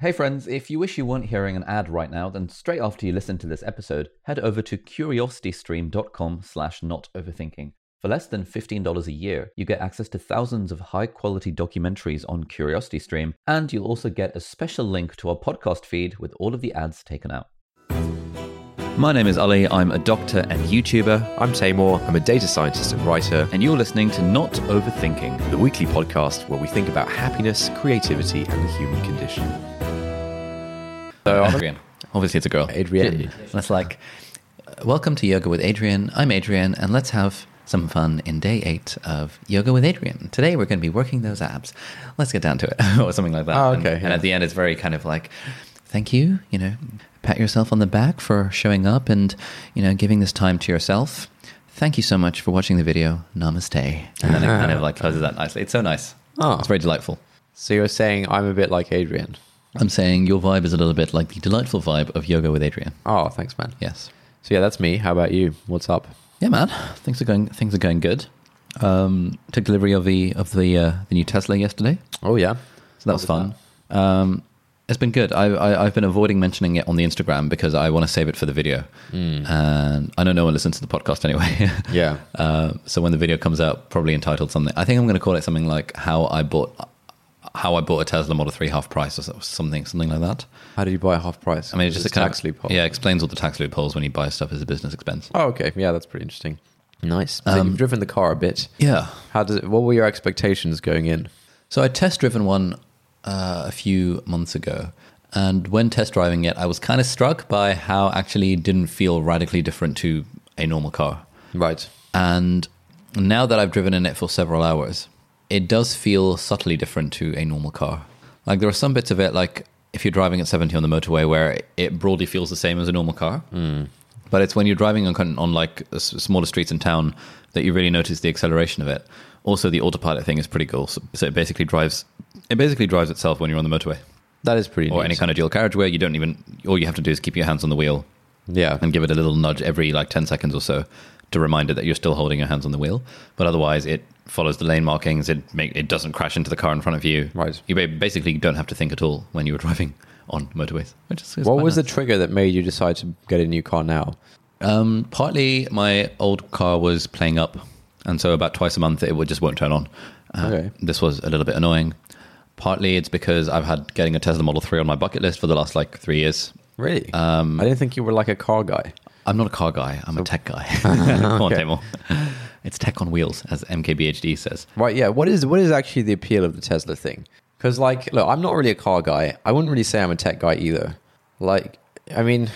Hey friends, if you wish you weren't hearing an ad right now, then straight after you listen to this episode, head over to curiositystream.com slash not overthinking. For less than $15 a year, you get access to thousands of high quality documentaries on CuriosityStream, and you'll also get a special link to our podcast feed with all of the ads taken out. My name is Ali, I'm a doctor and YouTuber, I'm Taimur. I'm a data scientist and writer. and you're listening to Not Overthinking. The weekly podcast where we think about happiness, creativity, and the human condition. So, Adrian. Obviously, it's a girl. Adrienne. That's like, uh, welcome to Yoga with Adriene. I'm Adriene, and let's have some fun in day eight of Yoga with Adriene. Today, we're going to be working those abs. Let's get down to it, or something like that. Oh, okay, And, yeah. at the end, it's very kind of like, thank you, you know, pat yourself on the back for showing up and, you know, giving this time to yourself. Thank you so much for watching the video. Namaste. And then it kind of like closes that nicely. It's so nice. Oh. It's very delightful. So you're saying I'm a bit like Adriene? I'm saying your vibe is a little bit like the delightful vibe of Yoga with Adriene. Oh, thanks, man. Yes. So yeah, that's me. How about you? What's up? Yeah, man. Things are going. Things are going good. Um, took delivery of the of the uh, the new Tesla yesterday, Oh yeah. so that was fun. Um, it's been good. I, I I've been avoiding mentioning it on the Instagram because I want to save it for the video, and I know no one listens to the podcast anyway. Yeah. Uh, so when the video comes out, probably entitled something. I think I'm going to call it something like "How I Bought How I Bought a Tesla Model Three Half Price" or something something like that. How did you buy a half price? I mean, it's just a kind tax of, loophole. Yeah, explains all the tax loopholes when you buy stuff as a business expense. Oh, okay. Yeah, that's pretty interesting. Nice. So Um, you've driven the car a bit. Yeah. How does it? What were your expectations going in? So I test driven one uh, a few months ago, and when test driving it, I was kind of struck by how actually it didn't feel radically different to a normal car. Right. And now that I've driven in it for several hours, it does feel subtly different to a normal car. Like there are some bits of it, like if you're driving at 70 on the motorway, where it broadly feels the same as a normal car. Hmm. But it's when you're driving on, on like smaller streets in town that you really notice the acceleration of it. Also, the autopilot thing is pretty cool. So, so it basically drives, it basically drives itself when you're on the motorway That is pretty. or neat. any kind of dual carriageway. You don't even all you have to do is keep your hands on the wheel Yeah. and give it a little nudge every like 10 seconds or so to remind it that you're still holding your hands on the wheel. But otherwise, it follows the lane markings. It make it doesn't crash into the car in front of you. Right. You basically don't have to think at all when you were driving on motorways. Which is, is what was nice. the trigger that made you decide to get a new car now? Um, partly my old car was playing up, and so about twice a month it would just won't turn on. Uh, Okay. This was a little bit annoying. Partly it's because I've had getting a Tesla Model 3 on my bucket list for the last like three years. Really? Um, I didn't think you were like a car guy. I'm not a car guy. I'm a tech guy. Come on, Okay. Tamo. It's tech on wheels, as MKBHD says. Right, yeah. What is what is actually the appeal of the Tesla thing? Because like, look, I'm not really a car guy. I wouldn't really say I'm a tech guy either. Like, I mean,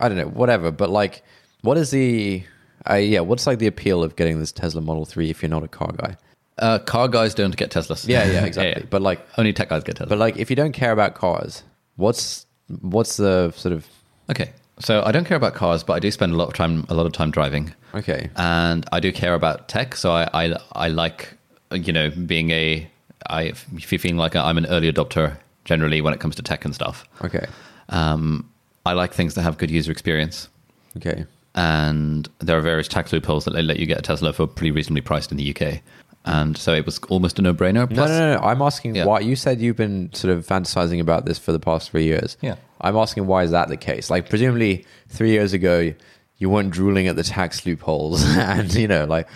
I don't know, whatever. But like, what is the, uh, yeah, what's like the appeal of getting this Tesla Model Three if you're not a car guy? Uh, car guys don't get Teslas. Yeah, yeah, exactly. But like, only tech guys get Teslas. but like, if you don't care about cars, what's what's the sort of okay, so I don't care about cars, but I do spend a lot of time, a lot of time driving. okay? and I do care about tech. So I, I, I like, you know, being a, I feeling like I'm an early adopter generally when it comes to tech and stuff. Okay, Um, I like things that have good user experience, okay, and there are various tax loopholes that they let you get a Tesla for pretty reasonably priced in the UK, and so it was almost a no-brainer. No, Plus, no, no, no. I'm asking Yeah. why. You said you've been sort of fantasizing about this for the past three years. Yeah. I'm asking why is that the case? Like, presumably three years ago, you weren't drooling at the tax loopholes, and you know, like,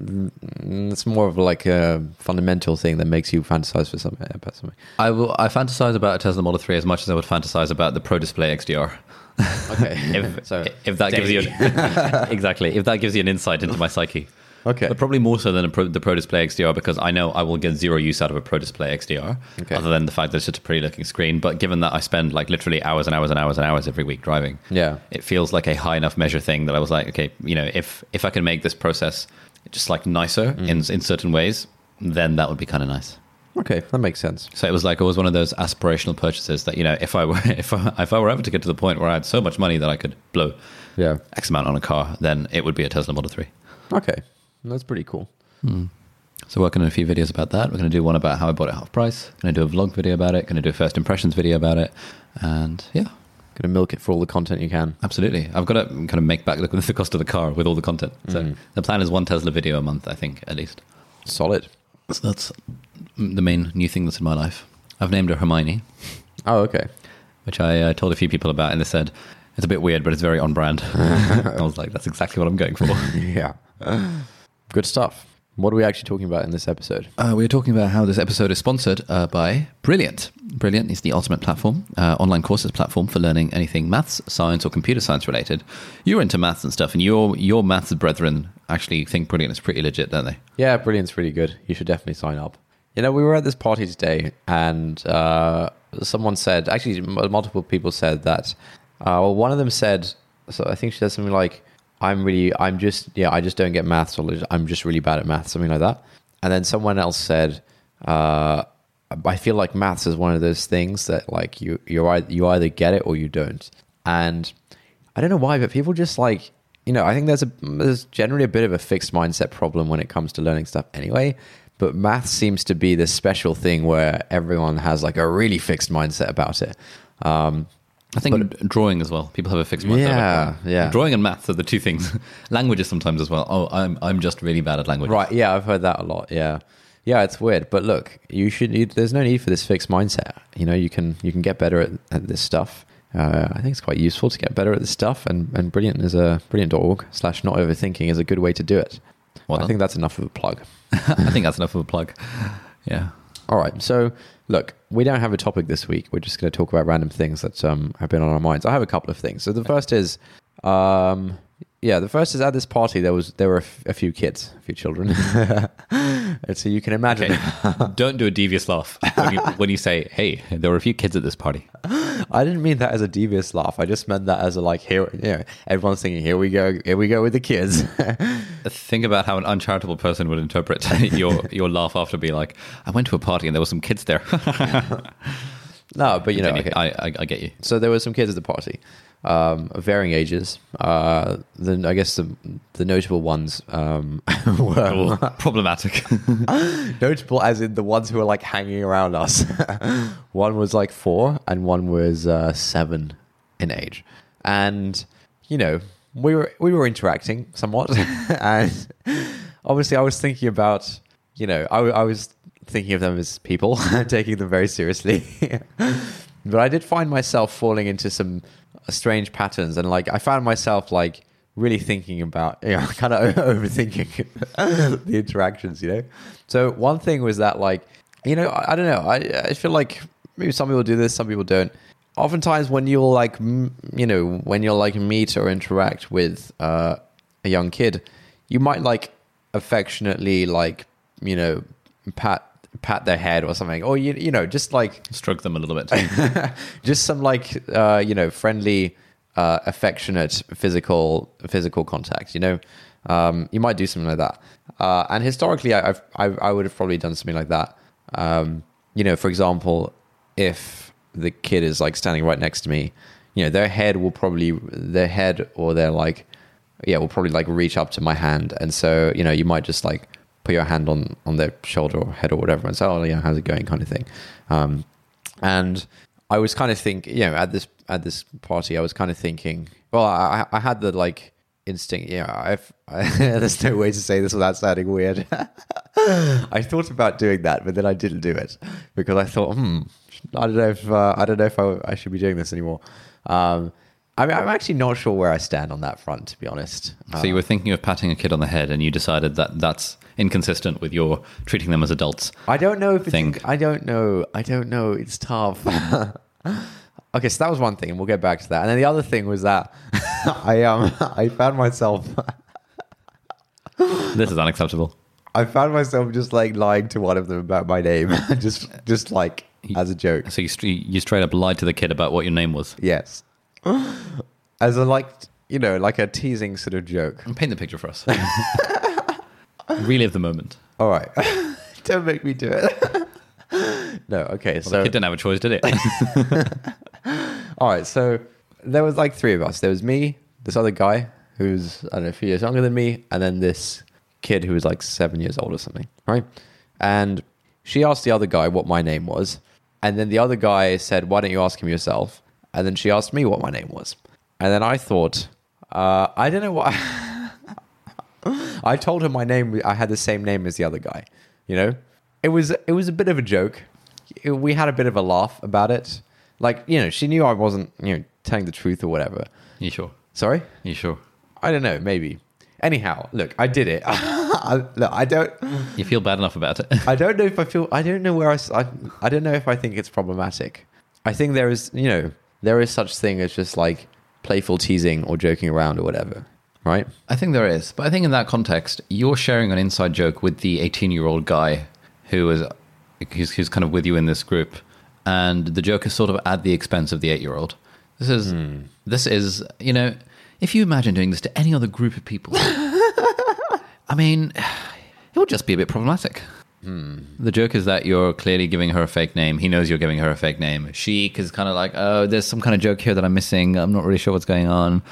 mm, it's more of like a fundamental thing that makes you fantasize for something. About something. I will. I fantasize about a Tesla Model Three as much as I would fantasize about the Pro Display XDR. Okay. If, so if that gives you exactly, if that gives you an insight into my psyche. Okay. But probably more so than a Pro, the Pro Display XDR because I know I will get zero use out of a Pro Display XDR, Okay. other than the fact that it's just a pretty looking screen. But given that I spend like literally hours and hours and hours and hours every week driving, Yeah. it feels like a high enough measure thing that I was like, okay, you know, if if I can make this process just like nicer Mm. in in certain ways, then that would be kind of nice. Okay, that makes sense. So it was like it was one of those aspirational purchases that you know, if I were if I, if I were ever to get to the point where I had so much money that I could blow Yeah. X amount on a car, then it would be a Tesla Model Three. Okay, that's pretty cool. So working on a few videos about that. We're going to do one about how I bought it half price. Going to do a vlog video about it. Going to do a first impressions video about it. And yeah, Gonna milk it for all the content you can. absolutely. I've got to kind of make back the, the cost of the car with all the content. So Mm. the plan is one Tesla video a month, I think, at least. Solid. So that's the main new thing that's in my life. I've named her Hermione. Oh, okay. which I uh, told a few people about, and they said it's a bit weird, but it's very on brand. I was like, that's exactly what I'm going for. yeah. Good stuff. What are we actually talking about in this episode? Uh, we are talking about how this episode is sponsored uh, by Brilliant. Brilliant is the ultimate platform, uh, online courses platform for learning anything maths, science, or computer science related. You're into maths and stuff, and your your maths brethren actually think Brilliant is pretty legit, don't they? Yeah, Brilliant's really good. You should definitely sign up. You know, we were at this party today, and uh, someone said, actually, m- multiple people said that. Uh, well, one of them said, so I think she said something like, "I'm really, I'm just, yeah, I just don't get maths, or I'm just really bad at maths," something like that. And then someone else said, uh, "I feel like maths is one of those things that like you you either, you either get it or you don't." And I don't know why, but people just like you know. I think there's a there's generally a bit of a fixed mindset problem when it comes to learning stuff anyway. But math seems to be this special thing where everyone has like a really fixed mindset about it. Um, I think drawing as well. People have a fixed mindset. Yeah, yeah. Drawing and maths are the two things. Languages sometimes as well. Oh, I'm I'm just really bad at languages. right? Yeah, I've heard that a lot. Yeah, yeah, it's weird. But look, you should. You, there's no need for this fixed mindset. You know, you can you can get better at, at this stuff. Uh, I think it's quite useful to get better at this stuff, and, and brilliant is a brilliant.org slash not overthinking is a good way to do it. Well I think that's enough of a plug. I think that's enough of a plug. Yeah. All right. So, look, we don't have a topic this week. We're just going to talk about random things that um, have been on our minds. I have a couple of things. So the first is, um, yeah, the first is at this party there was there were a, f- a few kids, a few children, and so you can imagine. Okay. Don't do a devious laugh when you, when you say, "Hey, there were a few kids at this party." I didn't mean that as a devious laugh. I just meant that as a like here, you know, everyone's thinking, here we go, here we go with the kids. Think about how an uncharitable person would interpret your your laugh after being like, "I went to a party and there were some kids there." no, but you know, okay. I, I I get you. so there were some kids at the party, um, of varying ages. Uh, then I guess the the notable ones um, were problematic. notable as in the ones who were like hanging around us. one was like four, and one was uh, seven in age, and you know we were we were interacting somewhat, and obviously I was thinking about you know I, I was thinking of them as people, taking them very seriously, but I did find myself falling into some strange patterns, and like I found myself like really thinking about, you know, kind of overthinking the interactions, you know? So one thing was that like, you know, I, I don't know. I, I feel like maybe some people do this, some people don't. Oftentimes when you'll like, m- you know, when you'll like meet or interact with uh, a young kid, you might like affectionately like, you know, pat pat their head or something, or you you know, just like Stroke them a little bit. just some like uh, you know friendly uh, affectionate physical physical contact you know? Um, you might do something like that. Uh, and historically I, I've, I, I would have probably done something like that. Um, you know for example if the kid is like standing right next to me you know their head will probably their head or their like yeah will probably like reach up to my hand and so you know you might just like put your hand on on their shoulder or head or whatever and say oh yeah how's it going kind of thing um, and I was kind of think, you know, at this at this party, I was kind of thinking. Well, I, I had the like instinct. Yeah, I've, I, there's no way to say this without sounding weird. I thought about doing that, but then I didn't do it because I thought, hmm, I don't know if uh, I don't know if I, I should be doing this anymore. Um, I mean, I'm actually not sure where I stand on that front, to be honest. so you were thinking of patting a kid on the head, and you decided that that's inconsistent with your treating them as adults. I don't know if it's, thing. I don't know. I don't know. It's tough. okay, so that was one thing, and we'll get back to that. And then the other thing was that I um I found myself This is unacceptable. I found myself just like lying to one of them about my name, just just like as a joke. So you, you straight up lied to the kid about what your name was. Yes, as a like you know like a teasing sort of joke. Paint the picture for us. Relive the moment. All right, don't make me do it. no, okay, Well, so the kid didn't have a choice, did it? All right, so there was like three of us. There was me, this other guy who's I don't know a few years younger than me, and then this kid who was like seven years old or something, right? And she asked the other guy what my name was, and then the other guy said, "Why don't you ask him yourself?" And then she asked me what my name was, and then I thought, uh, I don't know what. I told her my name. I had the same name as the other guy. You know, it was it was a bit of a joke. It- we had a bit of a laugh about it. like you know, she knew I wasn't you know telling the truth or whatever. You sure? Sorry, You sure? I don't know, maybe. Anyhow, look, I did it. I, look, I don't. You feel bad enough about it? I don't know if I feel. I don't know where I. I don't know if I think it's problematic. I think there is, you know, there is such thing as just like playful teasing or joking around or whatever, right? I think there is, but I think in that context, you're sharing an inside joke with the 18 year old guy who is who's, who's kind of with you in this group, and the joke is sort of at the expense of the eight year old. This is hmm. this is you know, if you imagine doing this to any other group of people, I mean, it would just be a bit problematic. The joke is that you're clearly giving her a fake name. He knows you're giving her a fake name. She is kind of like, oh, there's some kind of joke here that I'm missing. I'm not really sure what's going on.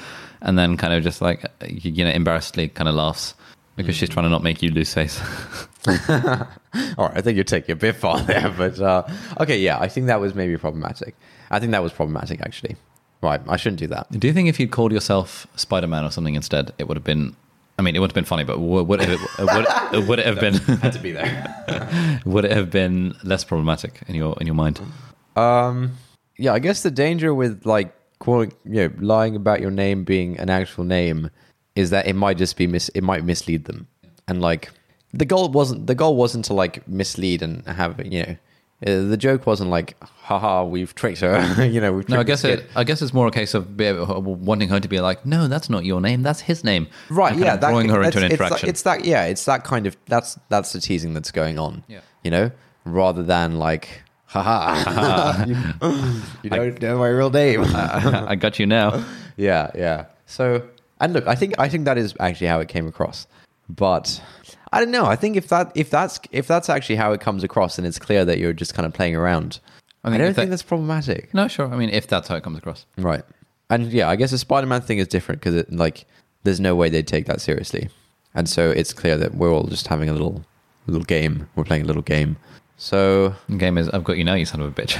And then kind of just like, you know, embarrassedly kind of laughs because she's trying to not make you lose face. All right, I think you're taking a bit far there, but uh, okay, yeah, I think that was maybe problematic. I think that was problematic actually. Right, I shouldn't do that. Do you think if you'd called yourself Spider Man or something instead, it would have been? I mean, it would have been funny, but would, would, it, would, would it have been? Had to be there. would it have been less problematic in your in your mind? Um, yeah, I guess the danger with like calling, you know, lying about your name being an actual name is that it might just be mis- it might mislead them, and like the goal wasn't the goal wasn't to like mislead and have you know. Uh, the joke wasn't like, haha, we've tricked her. you know, we've No, I guess it. I guess it's more a case of be, wanting her to be like, no, that's not your name, that's his name. right yeah that, drawing her into an that's- it's interaction. that, it's that yeah it's that kind of that's that's the teasing that's going on Yeah. you know rather than like haha you, you don't know my real name I got you now. yeah yeah so and look i think i think that is actually how it came across but i don't know i think if that if that's if that's actually how it comes across and it's clear that you're just kind of playing around I i, don't that- think that's problematic No, sure. I mean, if that's how it comes across. Right. And yeah, I guess the Spider-Man thing is different because like there's no way they'd take that seriously, and so it's clear that we're all just having a little little game. We're playing a little game. So The game is, I've got you now, you son of a bitch.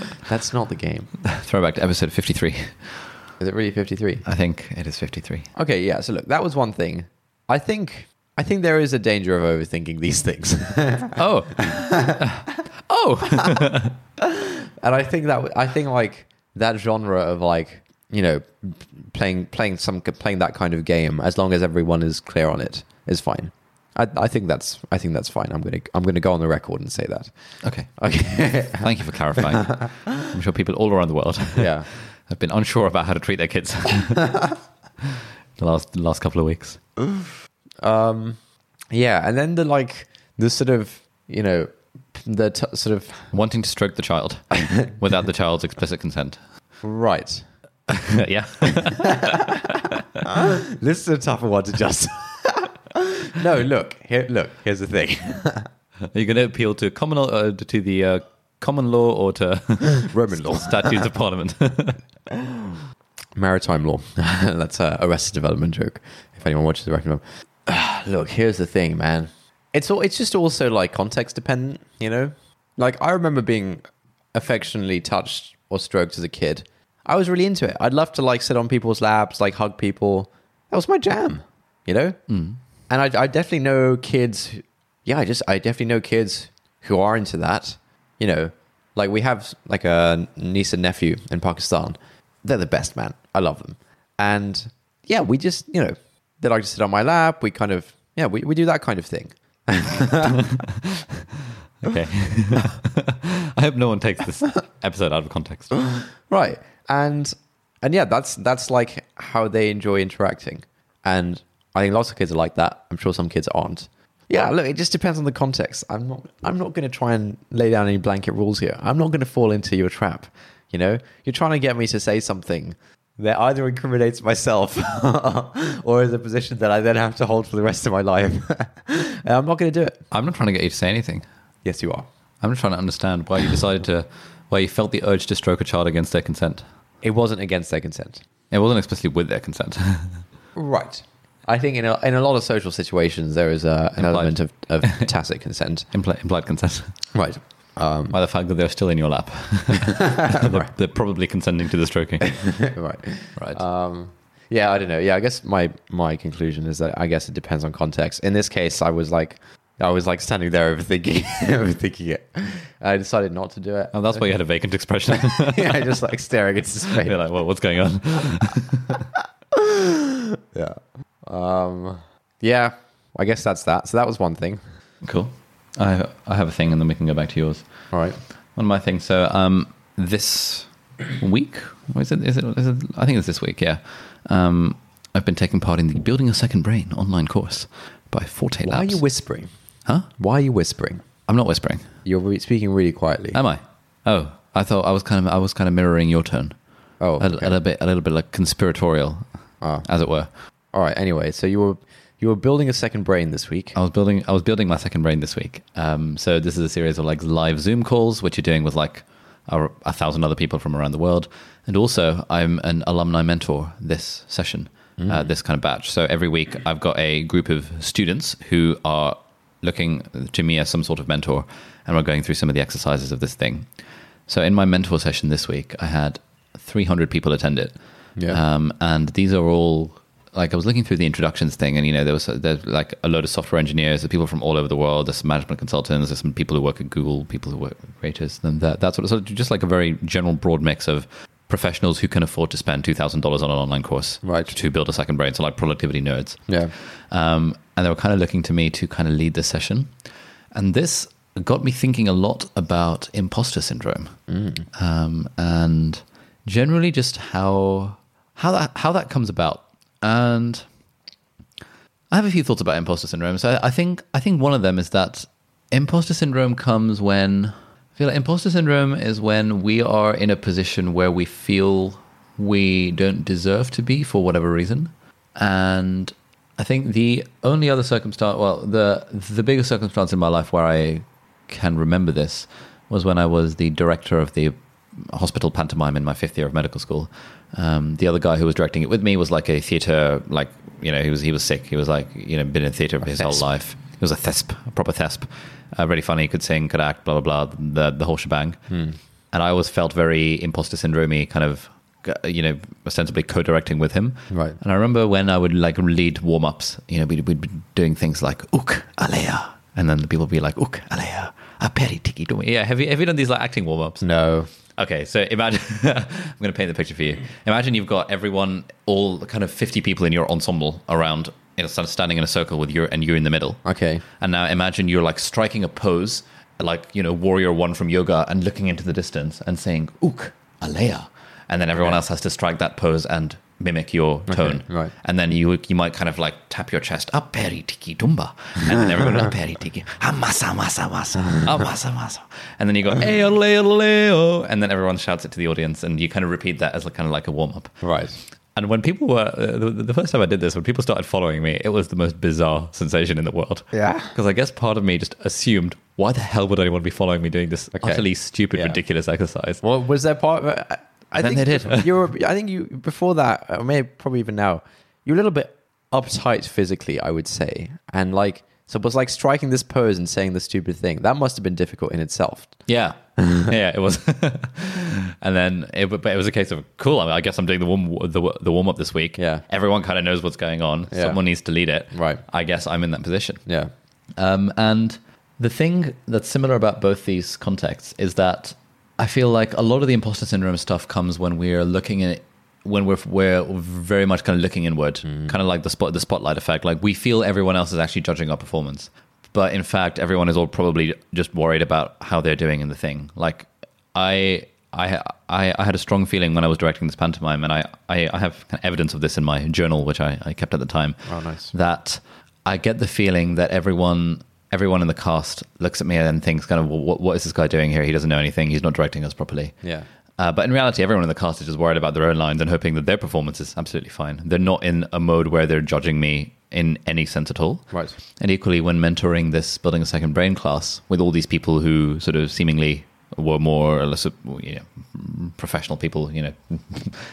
that's not the game. Throwback to episode 53. Is it really 53? I think it is 53. Okay, yeah. So look, that was one thing. I think I think there is a danger of overthinking these things, Oh. oh. and I think that I think like that genre of like you know playing playing some playing that kind of game as long as everyone is clear on it is fine. I, I think that's I think that's fine. I'm gonna I'm gonna go on the record and say that. Okay. Okay. Thank you for clarifying. I'm sure people all around the world yeah. have been unsure about how to treat their kids the last the last couple of weeks. Um. Yeah, and then the like the sort of you know the t- sort of Wanting to stroke the child without the child's explicit consent. right. yeah. This is a tougher one to just. no, look here. Look, here's the thing. Are you going to appeal to common uh, to the uh, common law or to Roman law. statutes of parliament? Maritime law. That's a Arrested Development joke. If anyone watches the Arrested Development. Look, here's the thing, man. It's all. It's just also like context dependent, you know. Like I remember being affectionately touched or stroked as a kid. I was really into it. I'd love to like sit on people's laps, like hug people. That was my jam, you know. Mm. And I, I definitely know kids. who- Yeah, I just I definitely know kids who are into that. You know, like we have like a niece and nephew in Pakistan. They're the best, man. I love them. And yeah, we just you know they like to sit on my lap. We kind of yeah we, we do that kind of thing. okay. I hope no one takes this episode out of context. right and and yeah that's that's like how they enjoy interacting and i think lots of kids are like that i'm sure some kids aren't yeah look it just depends on the context i'm not i'm not going to try and lay down any blanket rules here i'm not going to fall into your trap you know you're trying to get me to say something that either incriminates myself or is a position that i then have to hold for the rest of my life and i'm not going to do it I'm not trying to get you to say anything. yes you are I'm just trying to understand why you decided to, why you felt the urge to stroke a child against their consent. it wasn't against their consent It wasn't explicitly with their consent. Right. I think in a, in a lot of social situations there is a, an Implied. element of, of tacit consent. Impli- implied consent. Right. Um, By the fact that they're still in your lap. they're, they're probably consenting to the stroking. right. Right. Um, yeah, I don't know. Yeah, I guess my my conclusion is that I guess it depends on context. In this case, I was like, I was like standing there overthinking, overthinking it. I decided not to do it. Oh, that's why you had a vacant expression. yeah, just like staring into space. You're like, well, what's going on? Yeah. Um, yeah. I guess that's that. So that was one thing. Cool. I I have a thing, and then we can go back to yours. All right. One of my things. So, um, this week, or is it? Is it? Is it? I think it's this week. Yeah. Um, I've been taking part in the Building a Second Brain online course by Forte Labs. Why are you whispering? huh? Why are you whispering? I'm not whispering. You're re- speaking really quietly. Am I? Oh, I thought I was kind of I was kind of mirroring your tone. oh, A, a little bit, a little bit like conspiratorial, Ah. as it were. All right. Anyway, so you were you were building a second brain this week. I was building I was building my second brain this week. Um, so this is a series of like live Zoom calls, which you're doing with like a, a thousand other people from around the world, and also I'm an alumni mentor this session, uh, this kind of batch. So every week I've got a group of students who are looking to me as some sort of mentor, and we're going through some of the exercises of this thing. So in my mentor session this week, I had 300 people attend it. Yeah. Um, and these are all like I was looking through the introductions thing, and you know there was there's like a load of software engineers, there's people from all over the world, there's some management consultants, there's some people who work at Google, people who work at creators, and that that sort of so just like a very general broad mix of professionals who can afford to spend two thousand dollars on an online course Right. to build a second brain, so like productivity nerds. Yeah. Um, and they were kind of looking to me to kind of lead this session. And this got me thinking a lot about imposter syndrome um, and generally just how how that how that comes about. And I have a few thoughts about imposter syndrome. So I, think I think one of them is that imposter syndrome comes when I feel like imposter syndrome is when we are in a position where we feel we don't deserve to be for whatever reason. And I think the only other circumstance, well, the the biggest circumstance in my life where I can remember this was when I was the director of the hospital pantomime in my fifth year of medical school. Um, the other guy who was directing it with me was like a theater, like you know, he was he was sick. He was like you know, been in theater his whole life. He was a thesp, a proper thesp, uh, really funny. Could sing, could act, blah blah blah, the the whole shebang. And I always felt very imposter syndrome kind of, you know, ostensibly co-directing with him. Right. And I remember when I would like lead warm ups, you know, we'd, we'd be doing things like "ook alea," and then the people would be like "ook alea, a peri tiki dumi." Yeah, have you have you done these like acting warm ups? No. Okay, so imagine I'm going to paint the picture for you. Imagine you've got everyone, all kind of 50 people in your ensemble around, you know, sort of standing in a circle with you, and you're in the middle. Okay. And now imagine you're like striking a pose, like you know, warrior one from yoga, and looking into the distance and saying "ook alea," and then everyone Okay. else has to strike that pose and mimic your tone. right. And then you you might kind of like tap your chest, "a peri tiki tumba," and then everyone "a peri tiki, "a masa masa masa, a masa masa," and then you go "eh oh, leo leo," oh, oh. and then everyone shouts it to the audience, and you kind of repeat that as like, kind of like a warm up. Right. And when people were uh, the, the first time I did this, when people started following me, it was the most bizarre sensation in the world. Yeah. Because I guess part of me just assumed, why the hell would anyone be following me doing this Okay. utterly stupid, Yeah. ridiculous exercise? Well, was there part of it? I- Then think they did. you were. I think you before that, or maybe probably even now, you're a little bit uptight physically. I would say, and like so, it was like striking this pose and saying the stupid thing. That must have been difficult in itself. Yeah, yeah, it was. and then, it, but it was a case of cool. I, mean, I guess I'm doing the warm the, the warm up this week. Yeah. everyone kind of knows what's going on. Yeah. Someone needs to lead it. Right. I guess I'm in that position. Yeah. Um, and the thing that's similar about both these contexts is that I feel like a lot of the imposter syndrome stuff comes when we're looking at when we're we're very much kind of looking inward, mm-hmm. kind of like the spot the spotlight effect. Like we feel everyone else is actually judging our performance, but in fact, everyone is all probably just worried about how they're doing in the thing. Like I. I, I, I had a strong feeling when I was directing this pantomime, and I, I, I have kind of evidence of this in my journal, which I, I kept at the time Oh, nice. that I get the feeling that everyone everyone in the cast looks at me and thinks kind of what, what is this guy doing here? He doesn't know anything. He's not directing us properly. Yeah. Uh, but in reality, everyone in the cast is just worried about their own lines and hoping that their performance is absolutely fine. They're not in a mode where they're judging me in any sense at all. Right. And equally, when mentoring this building a second brain class with all these people who sort of seemingly were more or less, you know, professional people, you know,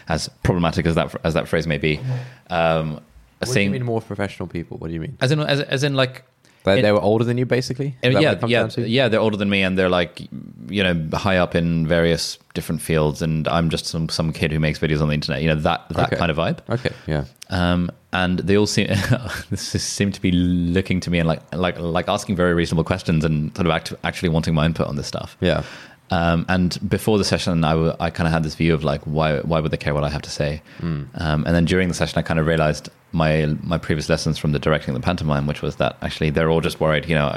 as problematic as that as that phrase may be, um, What do you mean more professional people? What do you mean? as in as, as in like They, they were older than you, basically. What yeah, yeah, yeah. They're older than me, and they're like, you know, high up in various different fields, and I'm just some some kid who makes videos on the internet. You know that that Okay. kind of vibe. Okay, yeah. Um, and they all seem this seem to be looking to me and like like like asking very reasonable questions and sort of act, actually wanting my input on this stuff. Yeah. Um, and before the session, I, w- I kind of had this view of like, why why would they care what I have to say? Um, and then during the session, I kind of realized my my previous lessons from the directing the pantomime, which was that actually they're all just worried, you know,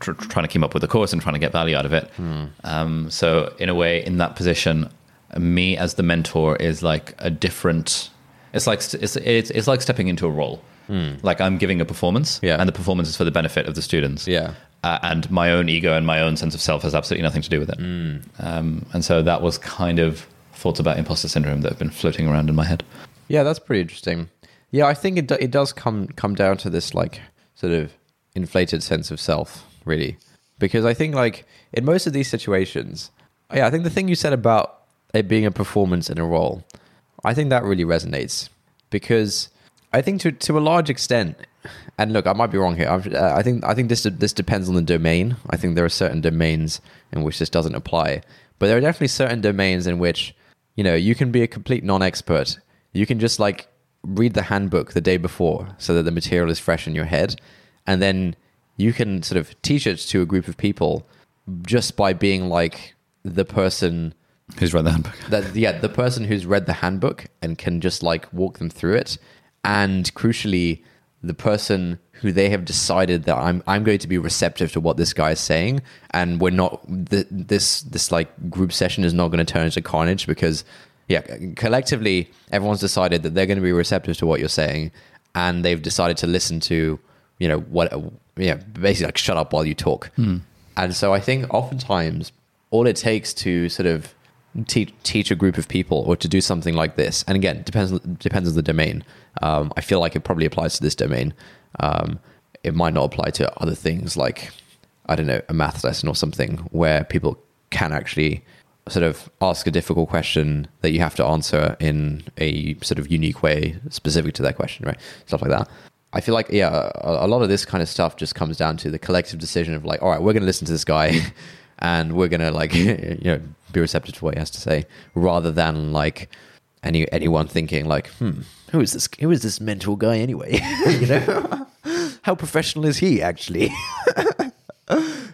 tr- trying to keep up with the course and trying to get value out of it. Um, so in a way, in that position, me as the mentor is like a different. It's like it's it's, it's like stepping into a role. Like I'm giving a performance, Yeah. and the performance is for the benefit of the students Yeah. uh, and my own ego and my own sense of self has absolutely nothing to do with it. Um, and so that was kind of thoughts about imposter syndrome that have been floating around in my head. Yeah, that's pretty interesting. Yeah, I think it do, it does come come down to this like sort of inflated sense of self, really, because I think like in most of these situations, yeah, I think the thing you said about it being a performance in a role, I think that really resonates because I think to to a large extent, and look, I might be wrong here. Uh, I think I think this this depends on the domain. I think there are certain domains in which this doesn't apply, but there are definitely certain domains in which you know you can be a complete non-expert. You can just like read the handbook the day before so that the material is fresh in your head, and then you can sort of teach it to a group of people just by being like the person Who's read the handbook? that yeah the person who's read the handbook and can just like walk them through it. And crucially the person who they have decided that I'm I'm going to be receptive to what this guy is saying. And we're not th- this this like group session is not going to turn into carnage because yeah collectively everyone's decided that they're going to be receptive to what you're saying and they've decided to listen to you know what yeah basically like shut up while you talk. And so I think oftentimes all it takes to sort of teach teach a group of people or to do something like this and again depends depends on the domain. Um, i feel like it probably applies to this domain. Um, it might not apply to other things like i don't know a math lesson or something where people can actually sort of ask a difficult question that you have to answer in a sort of unique way specific to that question right? Stuff like that. I feel like yeah a, a lot of this kind of stuff just comes down to the collective decision of like all right we're going to listen to this guy and we're gonna like you know be receptive to what he has to say rather than like any anyone thinking like hmm who is this who is this mental guy anyway? You know? How professional is he actually?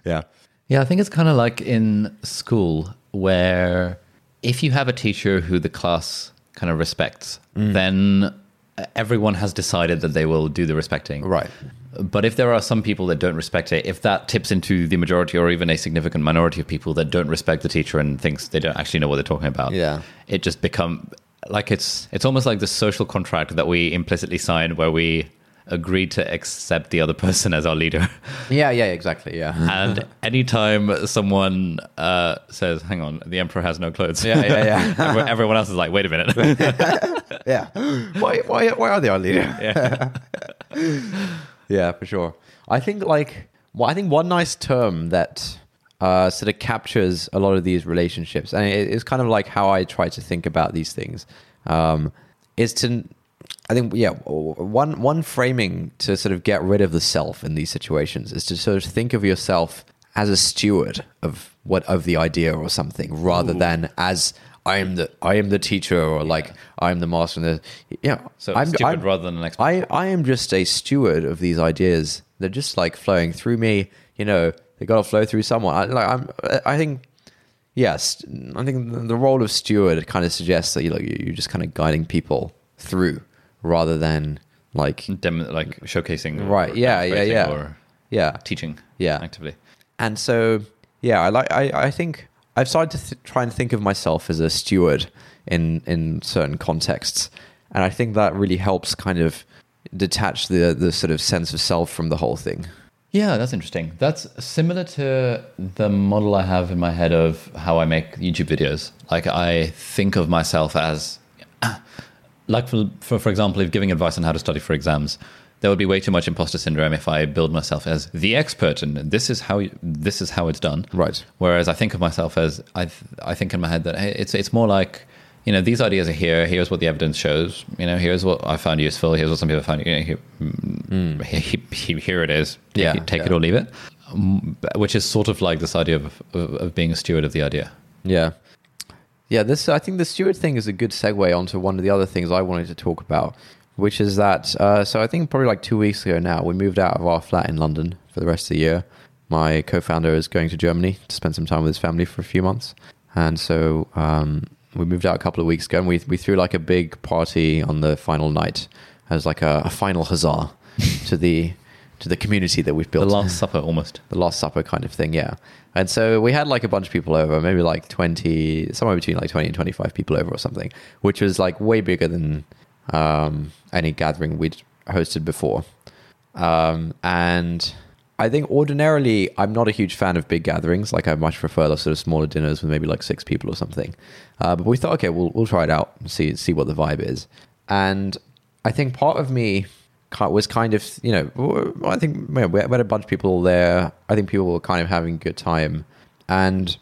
Yeah Yeah, I think it's kind of like in school where if you have a teacher who the class kind of respects, mm. then everyone has decided that they will do the respecting. right But if there are some people that don't respect it, if that tips into the majority or even a significant minority of people that don't respect the teacher and thinks they don't actually know what they're talking about, Yeah. it just become like it's it's almost like the social contract that we implicitly sign where we agree to accept the other person as our leader. yeah yeah exactly yeah and anytime someone uh, says, "Hang on, the emperor has no clothes," yeah yeah yeah everyone- else is like, "Wait a minute." yeah why why why are they our leader yeah. Yeah, for sure. I think like well, I think one nice term that uh, sort of captures a lot of these relationships, and it, it's kind of like how I try to think about these things, um, is to I think yeah one one framing to sort of get rid of the self in these situations is to sort of think of yourself as a steward of what of the idea or something rather than as I am the I am the teacher or like I'm the master. And the yeah. So I'm, stupid I'm- rather than an expert. I, I am just a steward of these ideas. They're just like flowing through me. You know, they got to flow through someone. I, like I'm, I think, yes, I think the- the role of steward kind of suggests that you like you're just kind of guiding people through rather than like Dem- like showcasing, right. or Yeah, yeah, yeah, or yeah. teaching, Yeah. actively. And so, yeah, I like. I, I think I've started to th- try and think of myself as a steward in in certain contexts, and I think that really helps kind of detach the the sort of sense of self from the whole thing. Yeah, that's interesting. That's similar to the model I have in my head of how I make YouTube videos. Like I think of myself as like for, for for example, if giving advice on how to study for exams, there would be way too much imposter syndrome if I build myself as the expert and this is how you, this is how it's done. Right. Whereas I think of myself as I I think in my head that hey, it's it's more like you know these ideas are here. Here's what the evidence shows. You know, here's what I found useful. Here's what some people found. You know, here, mm, he, he, here it is. Take, Yeah, it, take yeah. it or leave it. Um, which is sort of like this idea of, of, of being a steward of the idea. Yeah. Yeah, this I think the steward thing is a good segue onto one of the other things I wanted to talk about, which is that uh, so I think probably like two weeks ago now we moved out of our flat in London for the rest of the year. My co-founder is going to Germany to spend some time with his family for a few months, and so um, we moved out a couple of weeks ago, and we we threw like a big party on the final night as like a, a final huzzah to the to the community that we've built. The Last Supper, almost. the Last Supper kind of thing, yeah. And so we had like a bunch of people over, maybe like 20, somewhere between like 20 and 25 people over or something, which was like way bigger than um, any gathering we'd hosted before. Um, and I think ordinarily I'm not a huge fan of big gatherings. Like I much prefer the sort of smaller dinners with maybe like six people or something. Uh, but we thought, okay, we'll we'll try it out and see see what the vibe is. And I think part of me was kind of you know I think we had a bunch of people there. I think people were kind of having a good time, and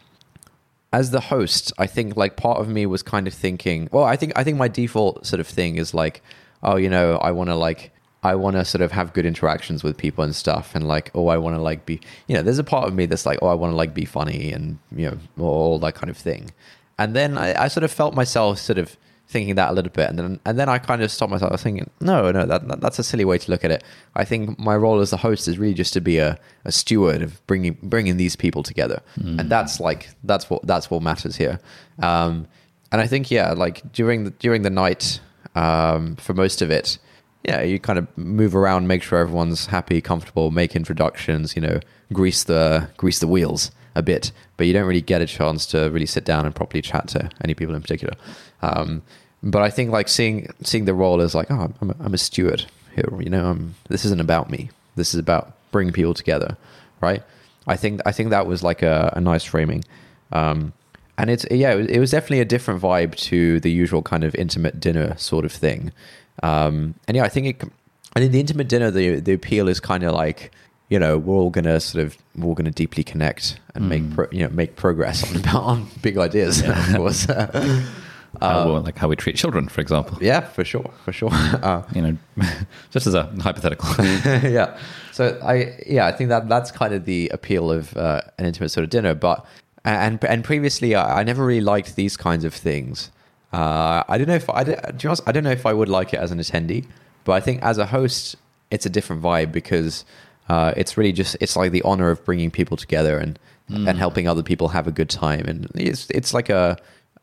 as the host, I think like part of me was kind of thinking, well, I think I think my default sort of thing is like, oh, you know, I want to like I want to sort of have good interactions with people and stuff, and like, oh, I want to like be, you know, there's a part of me that's like, oh, I want to like be funny and you know, all that kind of thing. And then I, I sort of felt myself sort of thinking that a little bit, and then and then I kind of stopped myself. I was thinking, no, no, that, that that's a silly way to look at it. I think my role as the host is really just to be a, a steward of bringing bringing these people together, and that's like that's what that's what matters here. Um, and I think yeah, like during the during the night, um, for most of it, yeah, you kind of move around, make sure everyone's happy, comfortable, make introductions, you know, grease the grease the wheels a bit, but you don't really get a chance to really sit down and properly chat to any people in particular. Um, but I think like seeing seeing the role as like, oh, I'm a, I'm a steward here, you know, I'm, this isn't about me. This is about bringing people together, right? I think I think that was like a, a nice framing. Um, and it's yeah, it was, it was definitely a different vibe to the usual kind of intimate dinner sort of thing. Um, and yeah, I think it. I think the intimate dinner, the the appeal is kind of like you know we're all gonna sort of we're all gonna deeply connect and make pro, you know make progress on on big ideas. of course, How, well, like how we treat children, for example. yeah, for sure, for sure. Uh, You know, just as a hypothetical. yeah. So I yeah I think that that's kind of the appeal of uh, an intimate sort of dinner. But and and previously I, I never really liked these kinds of things. Uh, I don't know if I to honest, I don't know if I would like it as an attendee, but I think as a host it's a different vibe because uh, it's really just it's like the honor of bringing people together and and helping other people have a good time and it's it's like a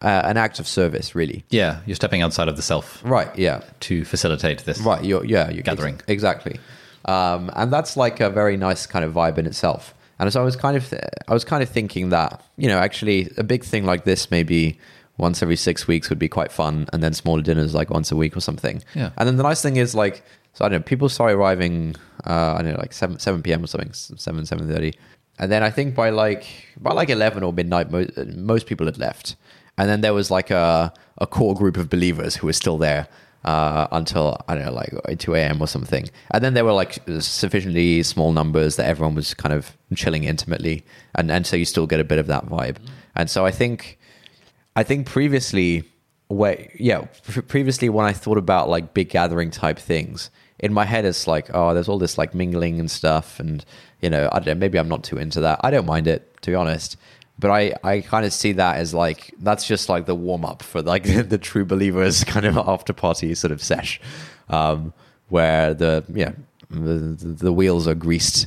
uh, an act of service really. yeah, you're stepping outside of the self Right. Yeah. to facilitate this. Right. You're, yeah. You're Gathering. ex- exactly. Um, and that's like a very nice kind of vibe in itself. And so I was kind of, I was kind of thinking that you know, actually, a big thing like this maybe once every six weeks would be quite fun, and then smaller dinners like once a week or something. Yeah. And then the nice thing is like, so I don't know, people start arriving, uh, I don't know, like seven seven p.m. or something, seven seven thirty, and then I think by like by like eleven or midnight, most most people had left, and then there was like a a core group of believers who were still there uh, until I don't know, like two a.m. or something, and then there were like sufficiently small numbers that everyone was kind of chilling intimately, and and so you still get a bit of that vibe, and so I think. I think previously, where yeah, pre- previously when I thought about like big gathering type things, in my head it's like, oh, there's all this like mingling and stuff, and you know, I don't know, maybe I'm not too into that. I don't mind it to be honest, but I I kind of see that as like that's just like the warm up for like the, true believers kind of after party sort of sesh, um, where the yeah the, the the wheels are greased,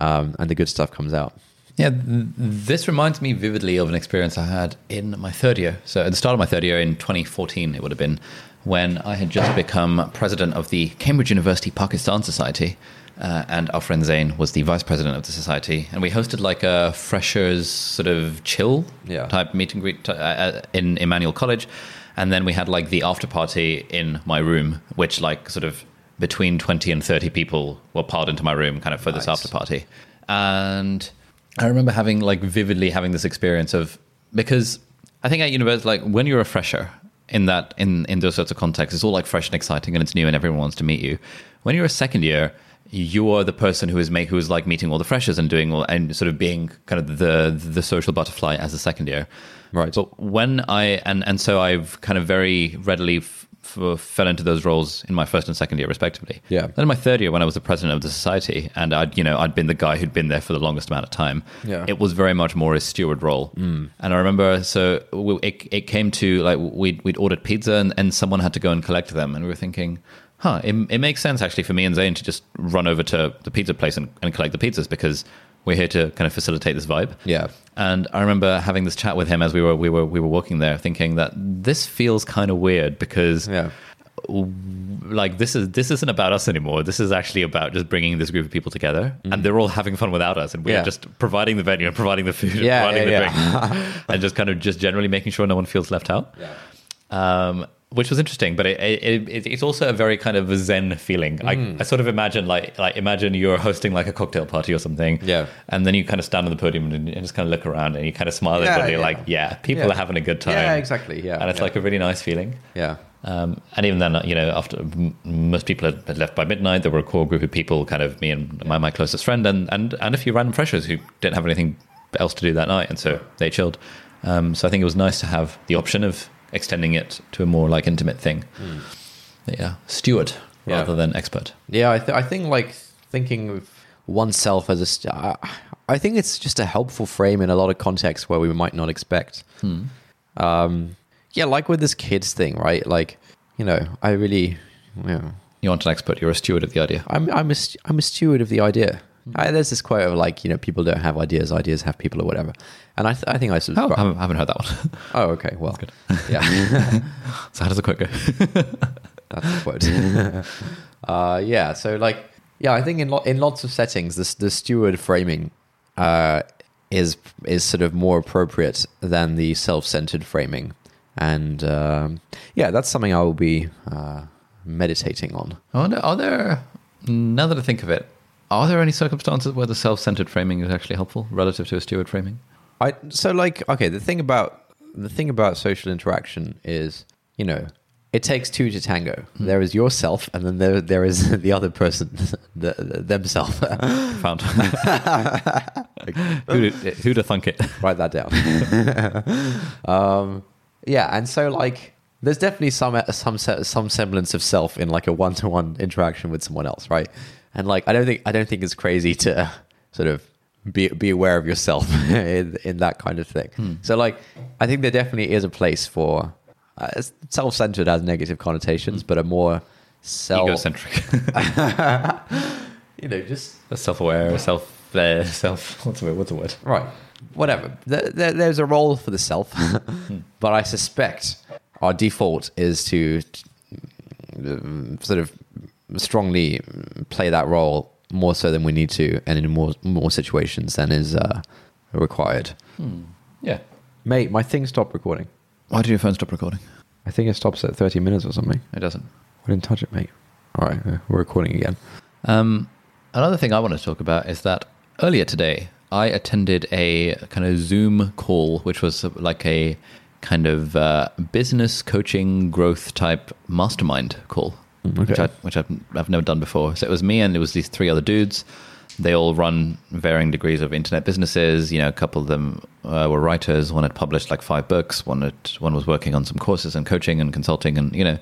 um, and the good stuff comes out. Yeah, this reminds me vividly of an experience I had in my third year. So, at the start of my third year in 2014, it would have been when I had just become president of the Cambridge University Pakistan Society. Uh, and our friend Zain was the vice president of the society. And we hosted like a freshers sort of chill Yeah. type meet and greet uh, uh, in Emmanuel College. And then we had like the after party in my room, which like sort of between 20 and 30 people were piled into my room kind of for this Nice. after party. And I remember having like vividly having this experience of because I think at university, like when you're a fresher in that in in those sorts of contexts, it's all like fresh and exciting and it's new and everyone wants to meet you. When you're a second year, you are the person who is make who is like meeting all the freshers and doing all and sort of being kind of the the social butterfly as a second year. Right. But when I and and so I've kind of very readily f- f- fell into those roles in my first and second year, respectively. Yeah. Then in my third year, when I was the president of the society, and I'd you know I'd been the guy who'd been there for the longest amount of time. Yeah. It was very much more a steward role. Mm. And I remember, so we, it it came to like we'd we'd ordered pizza, and, and someone had to go and collect them, and we were thinking. Huh, it, it makes sense actually for me and Zain to just run over to the pizza place and, and collect the pizzas because we're here to kind of facilitate this vibe. Yeah. And I remember having this chat with him as we were we were we were walking there, thinking that this feels kind of weird because Yeah. like this is this isn't about us anymore. This is actually about just bringing this group of people together, and they're all having fun without us, and we're Mm. Yeah. just providing the venue and providing the food, and providing yeah, the yeah. drink, and just kind of just generally making sure no one feels left out. Yeah. Um, which was interesting, but it, it, it, it's also a very kind of zen feeling. Mm. I, I sort of imagine like like imagine you're hosting like a cocktail party or something, Yeah. and then you kind of stand on the podium and, and just kind of look around and you kind of smile at everybody, yeah. like yeah, people Yeah. are having a good time, Yeah, exactly. Yeah. and it's yeah. like a really nice feeling. yeah. Um, and even then, you know, after m- most people had, had left by midnight, there were a core group of people, kind of me and my, my closest friend, and, and, and a few random freshers who didn't have anything else to do that night, and so they chilled. Um, so I think it was nice to have the option of extending it to a more like intimate thing. But yeah, steward Yeah. rather than expert. Yeah, I, th- I think like thinking of oneself as a. St- I- I think it's just a helpful frame in a lot of contexts where we might not expect. Um, yeah, like with this kids thing, right? Like, you know, I really, you know, You want an expert, you're a steward of the idea. I'm I'm a I'm a steward of the idea. I, there's this quote of like, you know, people don't have ideas, ideas have people or whatever. And I th- I think I Oh, subscribe. I haven't, I haven't heard that one. Oh, okay, well, good. yeah. so how does the quote go? That's the quote. uh, yeah. So like, yeah, I think in lo- in lots of settings, this the steward framing uh, is is sort of more appropriate than the self centered framing, and um, yeah, that's something I will be uh, meditating on. I wonder, are there, now that I think of it, are there any circumstances where the self centered framing is actually helpful relative to a steward framing? I so like okay, the thing about the thing about social interaction is you know. It takes two to tango. There is yourself, and then there there is the other person, the, the, themselves. Profound. who'd, who'd have thunk it? write that down. um, yeah, and so like, there's definitely some some some semblance of self in like a one to one interaction with someone else, right? And like, I don't think I don't think it's crazy to sort of be be aware of yourself in in that kind of thing. Hmm. So like, I think there definitely is a place for uh, self centered has negative connotations, hmm. but a more self Egocentric. you know just self aware, self, self, what's the word? What's the word? Right. Whatever. There, there, there's a role for the self, hmm. but I suspect our default is to sort of strongly play that role more so than we need to, and in more more situations than is uh, required. Yeah. Mate, my thing stopped recording. Why did your phone stop recording? I think it stops at 30 minutes or something. It doesn't. I didn't touch it, mate. All right, uh, we're recording again. Um, another thing I want to talk about is that earlier today I attended a kind of Zoom call, which was like a kind of uh, business coaching growth type mastermind call, which. I, which I've, I've never done before. So it was me and it was these three other dudes. They all run varying degrees of internet businesses. You know, a couple of them uh, were writers. One had published like five books. One had, one was working on some courses and coaching and consulting, and you know,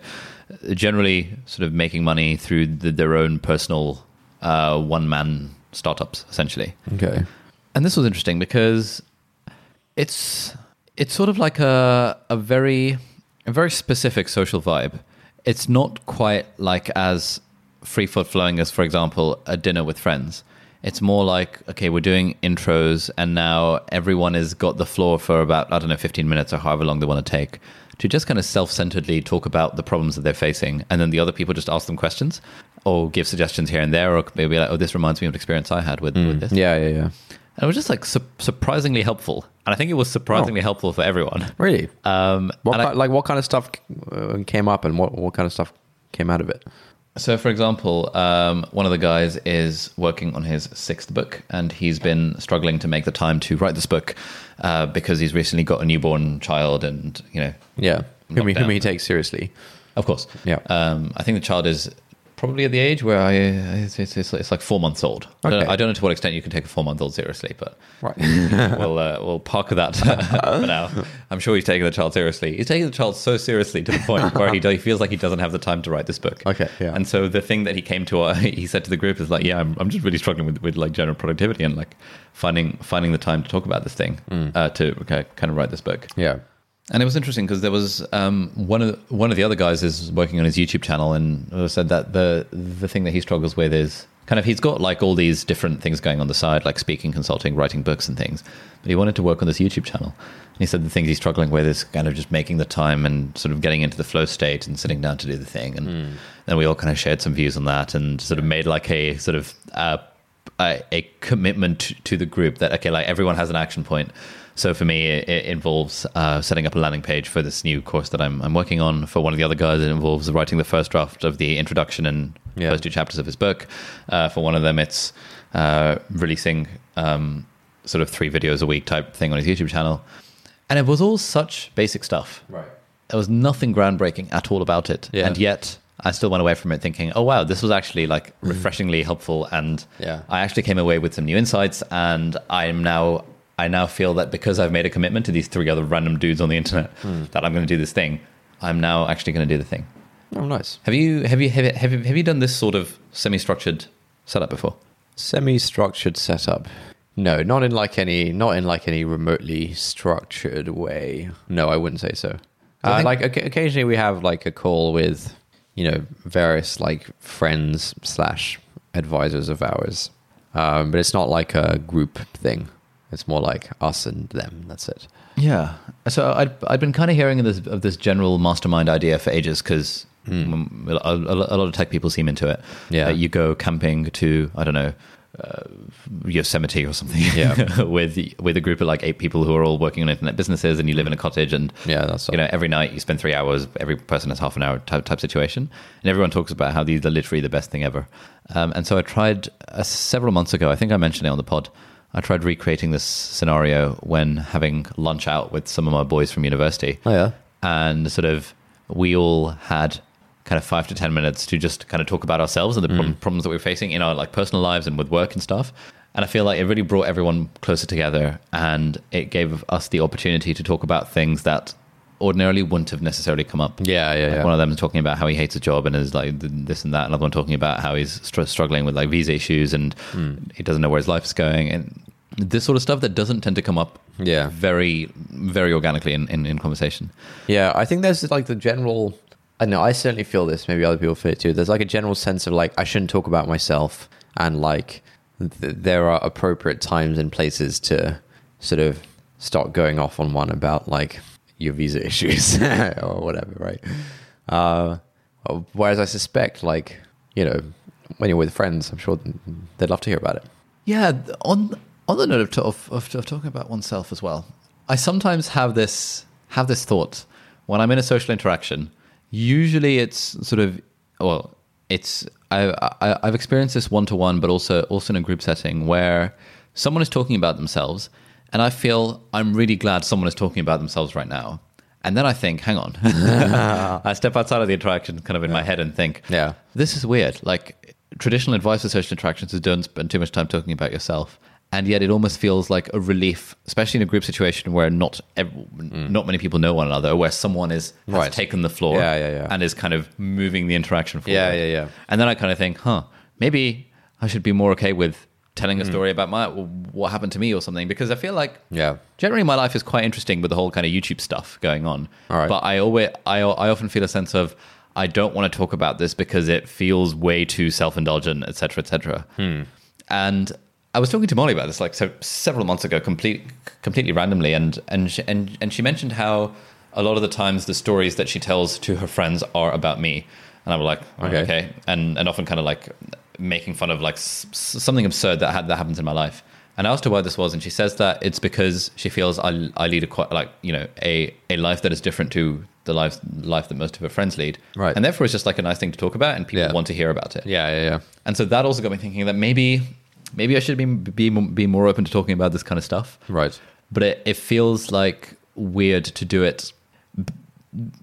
generally sort of making money through the, their own personal uh, one man startups, essentially. Okay. And this was interesting because it's it's sort of like a a very a very specific social vibe. It's not quite like as free foot flowing as, for example, a dinner with friends. It's more like okay, we're doing intros, and now everyone has got the floor for about I don't know, fifteen minutes or however long they want to take to just kind of self-centeredly talk about the problems that they're facing, and then the other people just ask them questions or give suggestions here and there, or maybe like, oh, this reminds me of an experience I had with, with mm. this. Yeah, yeah, yeah. And it was just like su- surprisingly helpful, and I think it was surprisingly helpful for everyone. Really? Um, What and I- like what kind of stuff uh, came up, and what what kind of stuff came out of it? so, for example, um, one of the guys is working on his sixth book, and he's been struggling to make the time to write this book uh, because he's recently got a newborn child, and you know, Yeah, whom he, whom he takes seriously. of course, Yeah. Um, I think the child is probably at the age where I it's, it's, it's, it's like four months old. I, don't, Okay. I don't know to what extent you can take a four month old seriously, but Right. we'll uh, we'll park that for now. I'm sure he's taking the child seriously. He's taking the child so seriously to the point where he, he feels like he doesn't have the time to write this book. Okay, yeah. And so the thing that he came to, uh, he said to the group is like, yeah, I'm, I'm just really struggling with, with like general productivity and like finding finding the time to talk about this thing Mm. uh, to okay, kind of write this book. yeah. And it was interesting because there was um, one of the, one of the other guys is working on his YouTube channel and said that the the thing that he struggles with is kind of he's got like all these different things going on the side, like speaking, consulting, writing books and things. But he wanted to work on this YouTube channel. And he said the things he's struggling with is kind of just making the time and sort of getting into the flow state and sitting down to do the thing. And then we all kind of shared some views on that and sort of made like a sort of uh, a, a commitment to, to the group that okay, like everyone has an action point. So for me, it, it involves uh, setting up a landing page for this new course that I'm, I'm working on. For one of the other guys, it involves writing the first draft of the introduction and Yeah. first two chapters of his book. Uh, for one of them, it's uh, releasing um, sort of three videos a week type thing on his YouTube channel. And it was all such basic stuff. Right. There was nothing groundbreaking at all about it. Yeah. And yet I still went away from it thinking, oh, wow, this was actually like refreshingly helpful. And Yeah. I actually came away with some new insights. And I'm now, I now feel that because I've made a commitment to these three other random dudes on the internet that I'm going to do this thing, I'm now actually going to do the thing. Oh, nice. Have you, have you, have you, have you, have you done this sort of semi structured setup before? Semi-structured setup. No, not in like any, not in like any remotely structured way. No, I wouldn't say so. Uh, like oc- occasionally we have like a call with, you know, various like friends slash advisors of ours, um, but it's not like a group thing. It's more like us and them. That's it. Yeah. So I'd I'd been kind of hearing of this of this general mastermind idea for ages because a, a lot of tech people seem into it. Yeah. Uh, you go camping to I don't know. Uh, Yosemite or something, Yeah. with with a group of like eight people who are all working on internet businesses, and you live in a cottage, and Yeah, that's you know every night you spend three hours. Every person has half an hour type, type situation, and everyone talks about how these are literally the best thing ever. Um, and so I tried uh, several months ago. I think I mentioned it on the pod. I tried recreating this scenario when having lunch out with some of my boys from university Oh yeah. and sort of we all had kind of five to ten minutes to just kind of talk about ourselves and the prob- problems that we're facing in our like personal lives and with work and stuff and i feel like it really brought everyone closer together and it gave us the opportunity to talk about things that ordinarily wouldn't have necessarily come up Yeah, yeah, like yeah. one of them is talking about how he hates his job and is like this and that. Another one talking about how he's str- struggling with like visa issues and Hmm. he doesn't know where his life is going and this sort of stuff that doesn't tend to come up Yeah. very very organically in, in, in conversation. Yeah, I think there's like the general. I know I certainly feel this. Maybe other people feel it too. There's like a general sense of like I shouldn't talk about myself, and like th- there are appropriate times and places to sort of start going off on one about like your visa issues or whatever, right? Uh, whereas I suspect, like you know, when you're with friends, I'm sure they'd love to hear about it. Yeah, on on the note of, of, of, of talking about oneself as well, I sometimes have this have this thought when I'm in a social interaction. Usually, it's sort of well, it's I, I I've experienced this one to one, but also also in a group setting where someone is talking about themselves, and I feel I'm really glad someone is talking about themselves right now. And then I think, hang on, I step outside of the interaction, kind of in my head, and think, Yeah. this is weird. Like traditional advice for social interactions is don't spend too much time talking about yourself, and yet it almost feels like a relief, especially in a group situation where not ev- not many people know one another, where someone is has Mm. Right. taken the floor, Yeah, yeah, yeah. and is kind of moving the interaction forward. Yeah, yeah, yeah. And then I kind of think, huh, maybe I should be more okay with telling Mm. a story about my what happened to me or something because I feel like Yeah. generally my life is quite interesting with the whole kind of YouTube stuff going on. Right. But I always I I often feel a sense of I don't want to talk about this because it feels way too self indulgent, etc., cetera, etc. Cetera. Hmm. And I was talking to Molly about this like so several months ago, complete completely randomly, and and she, and and she mentioned how a lot of the times the stories that she tells to her friends are about me, and I was like, okay, Okay. okay. and and often kind of like making fun of like s- s- something absurd that had that happens in my life. And I asked her why this was, and she says that it's because she feels I, I lead a quite like you know a, a life that is different to the life life that most of her friends lead, Right. And therefore, it's just like a nice thing to talk about, and people Yeah. want to hear about it. Yeah, yeah, yeah. And so that also got me thinking that maybe maybe I should be be be more open to talking about this kind of stuff. Right. But it, it feels like weird to do it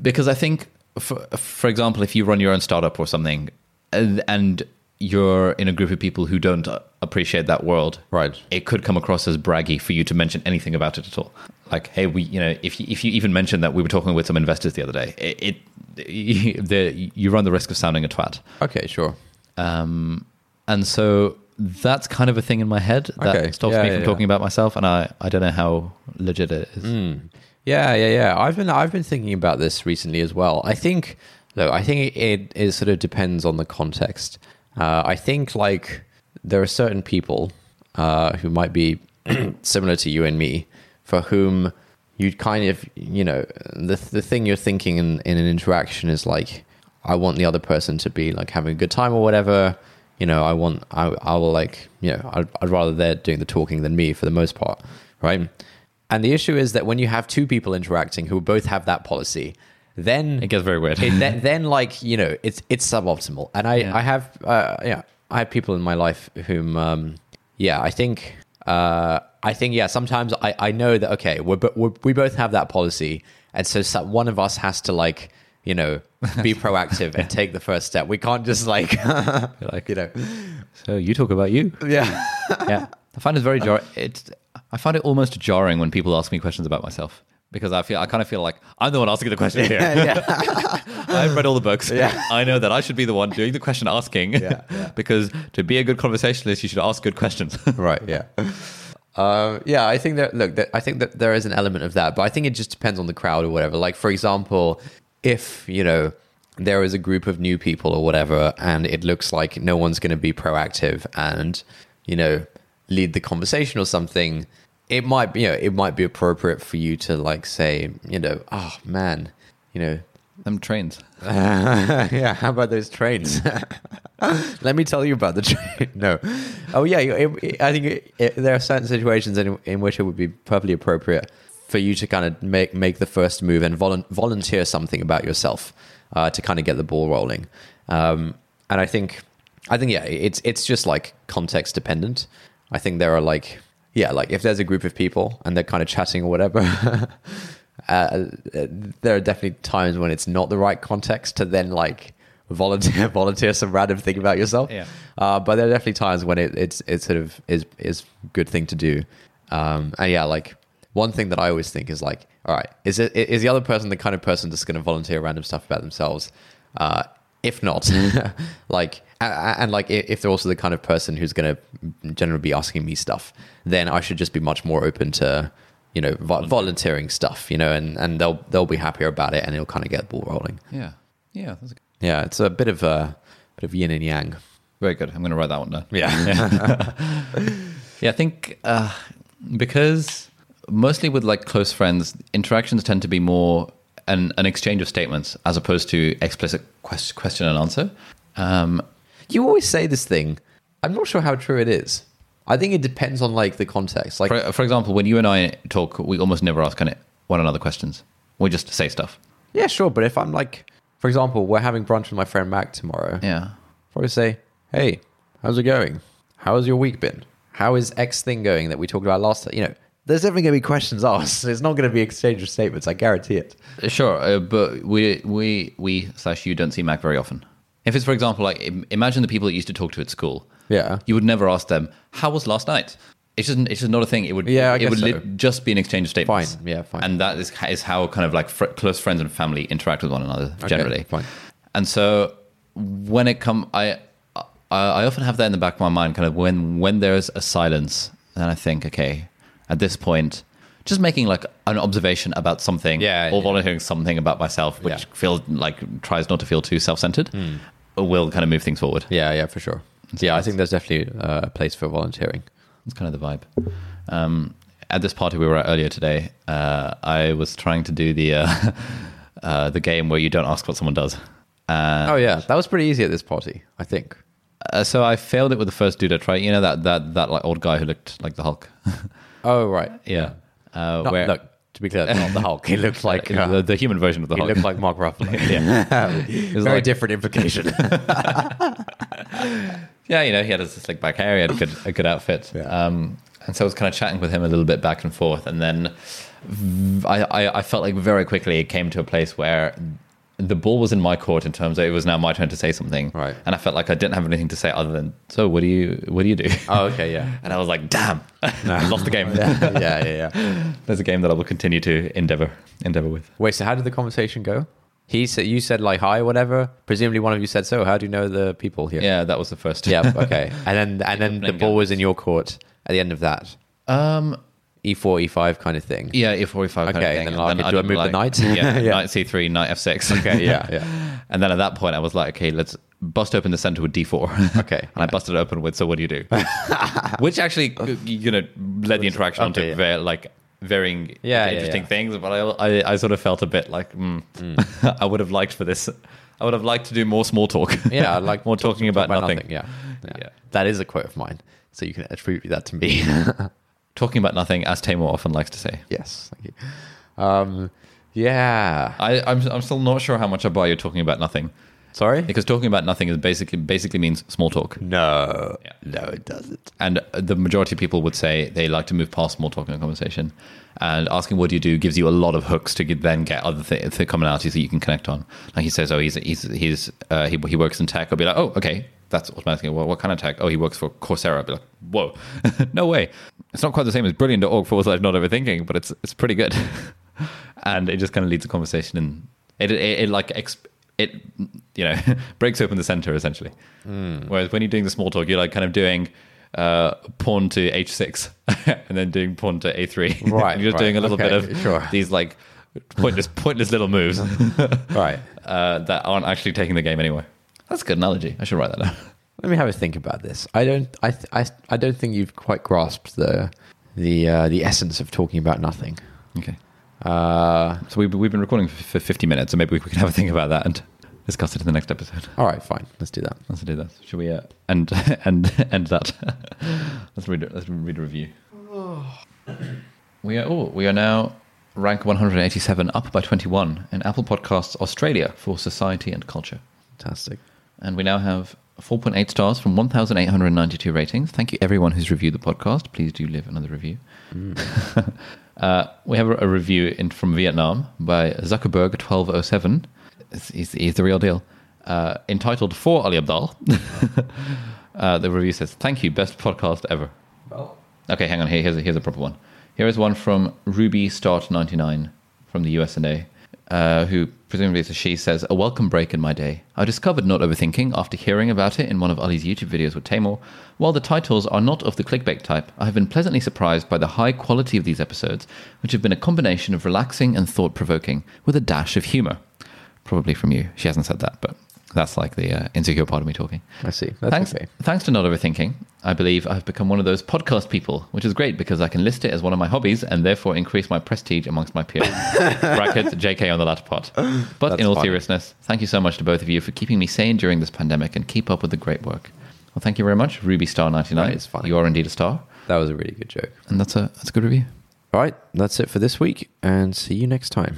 because I think, for, for example, if you run your own startup or something, and, and you're in a group of people who don't appreciate that world, Right. It could come across as braggy for you to mention anything about it at all. Like, hey, we, you know, if you, if you even mention that we were talking with some investors the other day, it, it the, you run the risk of sounding a twat. Okay, sure. Um, and so that's kind of a thing in my head that Okay. stops Yeah, me yeah, from yeah. talking about myself, and I, I don't know how legit it is. Yeah, yeah, yeah. I've been I've been thinking about this recently as well. I think look, I think it, it sort of depends on the context. Uh, I think like there are certain people uh, who might be similar to you and me, for whom you kind of you know the the thing you're thinking in, in an interaction is like I want the other person to be like having a good time or whatever. You know, I want I I will like you know I'd, I'd rather they're doing the talking than me for the most part, right? And the issue is that when you have two people interacting who both have that policy, then It gets very weird. it, then, then like you know it's it's suboptimal and i Yeah. i have uh yeah i have people in my life whom um yeah i think uh i think yeah sometimes i i know that okay we're, we're we both have that policy and so some, one of us has to like you know be proactive and take the first step we can't just like like you know So you talk about you. yeah yeah, I find it very jar. It's I find it almost jarring when people ask me questions about myself because I feel I kind of feel like I'm the one asking the question here. I've read all the books. Yeah. I know that I should be the one doing the question asking. Yeah, yeah. because to be a good conversationalist, you should ask good questions. right yeah uh, yeah i think that look that, i think that there is an element of that but i think it just depends on the crowd or whatever like for example if you know there is a group of new people or whatever and it looks like no one's going to be proactive and you know lead the conversation or something it might be you know it might be appropriate for you to like say you know oh man you know Them trains. yeah, how about those trains? Let me tell you about the train. No, oh yeah, it, it- I think it, there are certain situations in, in which it would be perfectly appropriate for you to kind of make make the first move and volun- volunteer something about yourself uh, to kind of get the ball rolling. Um, and I think, I think yeah, it's it's just like context dependent. I think there are like yeah, like if there's a group of people and they're kind of chatting or whatever. uh, there are definitely times when it's not the right context to then like volunteer volunteer some random thing about yourself. Yeah. Uh, but there are definitely times when it, it's it sort of is is good thing to do. Um, and yeah, like one thing that I always think is like, all right, is it is the other person the kind of person that's going to volunteer random stuff about themselves? Uh, if not, like, and, like if they're also the kind of person who's going to generally be asking me stuff, then I should just be much more open to you know vo- volunteering stuff, you know, and and they'll they'll be happier about it, and it'll kind of get the ball rolling. Yeah, yeah, that's Yeah, it's a bit of a bit of yin and yang. very good. I'm going to write that one down. Yeah. Yeah, I think uh, because mostly with like close friends, interactions tend to be more an, an exchange of statements as opposed to explicit quest- question and answer. Um, You always say this thing. I'm not sure how true it is. I think it depends on like the context. Like, for, for example, when you and I talk, we almost never ask any- one another questions. We just say stuff. yeah, sure, but if I'm like, for example, we're having brunch with my friend Mac tomorrow. Yeah. Probably say, "Hey, how's it going? How has your week been? How is X thing going that we talked about last time?" You know, there's definitely going to be questions asked. It's not going to be exchange of statements. I guarantee it. Sure, uh, but we we we slash you don't see Mac very often. If it's for example like imagine the people that you used to talk to at school. Yeah. You would never ask them how was last night. It's just it's just not a thing. It would Yeah, I it would so. lit- just be an exchange of statements. Fine, yeah, fine. And that is is how kind of like fr- close friends and family interact with one another generally. fine. And so when it come, I, I I often have that in the back of my mind, kind of when when there's a silence, then I think, okay, at this point, just making like an observation about something, Yeah, or yeah. volunteering something about myself, which Yeah. Feels like tries not to feel too self-centered, will kind of move things forward. Yeah, yeah, for sure. Yeah, I think there's definitely uh, a place for volunteering. It's kind of the vibe. Um, at this party we were at earlier today, uh, I was trying to do the uh, uh, the game where you don't ask what someone does. Uh, Oh yeah, that was pretty easy at this party. I think. Uh, so I failed it with the first dude I tried. You know that that that like old guy who looked like the Hulk. Oh right. yeah. Uh, Not, where look, to be clear, not the Hulk. He looked like uh, the, the human version of the he Hulk. looked like Mark Ruffalo. yeah. Very like- different implication. yeah, you know, he had his slick back hair. He had a good a good outfit. Yeah. Um, and so I was kind of chatting with him a little bit back and forth, and then I I felt like very quickly it came to a place where the ball was in my court in terms of it was now my turn to say something. Right. And I felt like I didn't have anything to say other than, so what do you what do you do? Oh, okay, yeah. And I was like, damn, I lost the game. yeah, yeah, yeah. yeah. There's a game that I will continue to endeavor endeavor with. Wait, so how did the conversation go? He said you said like hi, whatever. Presumably one of you said so. How do you know the people here? Yeah, that was the first. Yeah. Okay. And then and then the ball was in your court at the end of that. Um. E four, E five kind of thing. Yeah, E45 kind of Okay, thing. then And I'll I do I move the knight? Yeah, Yeah. knight C3, knight F6. Okay. Yeah. Yeah. And then at that point, I was like, okay, let's bust open the center with D4. Okay, and I busted it open with, so what do you do? Which actually, you know, led the interaction onto Okay, yeah. very, like, varying Yeah, yeah, interesting yeah. things. But I, I, I sort of felt a bit like, mm, I would have liked for this. I would have liked to do more small talk. Yeah. I like more talking about, nothing. Yeah. yeah. Yeah. That is a quote of mine. So you can attribute that to me. Talking about nothing, as Taimur often likes to say. yes. Thank you. Um. Yeah. I, I'm, I'm still not sure how much I buy you talking about nothing. Sorry. Because talking about nothing is basically basically means small talk. No. Yeah. No, it doesn't. And the majority of people would say they like to move past small talk in a conversation. And asking what do you do gives you a lot of hooks to get, then get other th- th- commonalities that you can connect on. Like he says, oh, he's he's he's uh, he, he works in tech. I'll be like, oh, okay, that's automatically. Well, what kind of tech? Oh, he works for Coursera. I'll be like, whoa, no way. It's not quite the same as brilliant.org for life not overthinking, but it's it's pretty good. and it just kind of leads a conversation and it it, it like exp- it you know breaks open the center essentially. Whereas when you're doing the small talk, you're like kind of doing uh, pawn to h6 and then doing pawn to a3. Right, you're just right, doing a little okay, bit of sure. these like pointless pointless little moves Right. uh, that aren't actually taking the game anywhere. That's a good analogy. I should write that down. Let me have a think about this. I don't. I. th- I. I don't think you've quite grasped the the uh, the essence of talking about nothing. Okay. Uh, So we've, we've been recording for 50 minutes, so maybe we can have a think about that and discuss it in the next episode. all right, fine. Let's do that. Let's do that. Should we uh, end end end that? let's read. Let's read a review. We are oh we are now rank 187, up by 21 in Apple Podcasts Australia for society and culture, Fantastic. And we now have 4.8 stars from 1,892 ratings. Thank you everyone who's reviewed the podcast. Please do leave another review. uh, we have a, review in, from Vietnam by Zuckerberg 1207. He's, he's, the real deal. Uh, entitled For Ali Abdal. uh, the review says, Thank you, best podcast ever. Well, Okay, hang on. Here, here's a, here's a proper one. Here is one from Ruby Start 99 from the US and A, uh, who presumably is a she says, A welcome break in my day. I discovered Not Overthinking after hearing about it in one of Ali's YouTube videos with Taimur. While the titles are not of the clickbait type, I have been pleasantly surprised by the high quality of these episodes, which have been a combination of relaxing and thought provoking with a dash of humor. Probably from you. She hasn't said that, but that's like the uh, insecure part of me talking. I see. That's thanks, okay. thanks to Not Overthinking, I believe I've become one of those podcast people, which is great because I can list it as one of my hobbies and therefore increase my prestige amongst my peers. Brackets, JK on the latter part. But That's in all funny. seriousness, thank you so much to both of you for keeping me sane during this pandemic and keep up with the great work. Well, thank you very much, Ruby Star 99. It's funny. You are indeed a star. That was a really good joke. And that's a, that's a good review. All right, that's it for this week, and see you next time.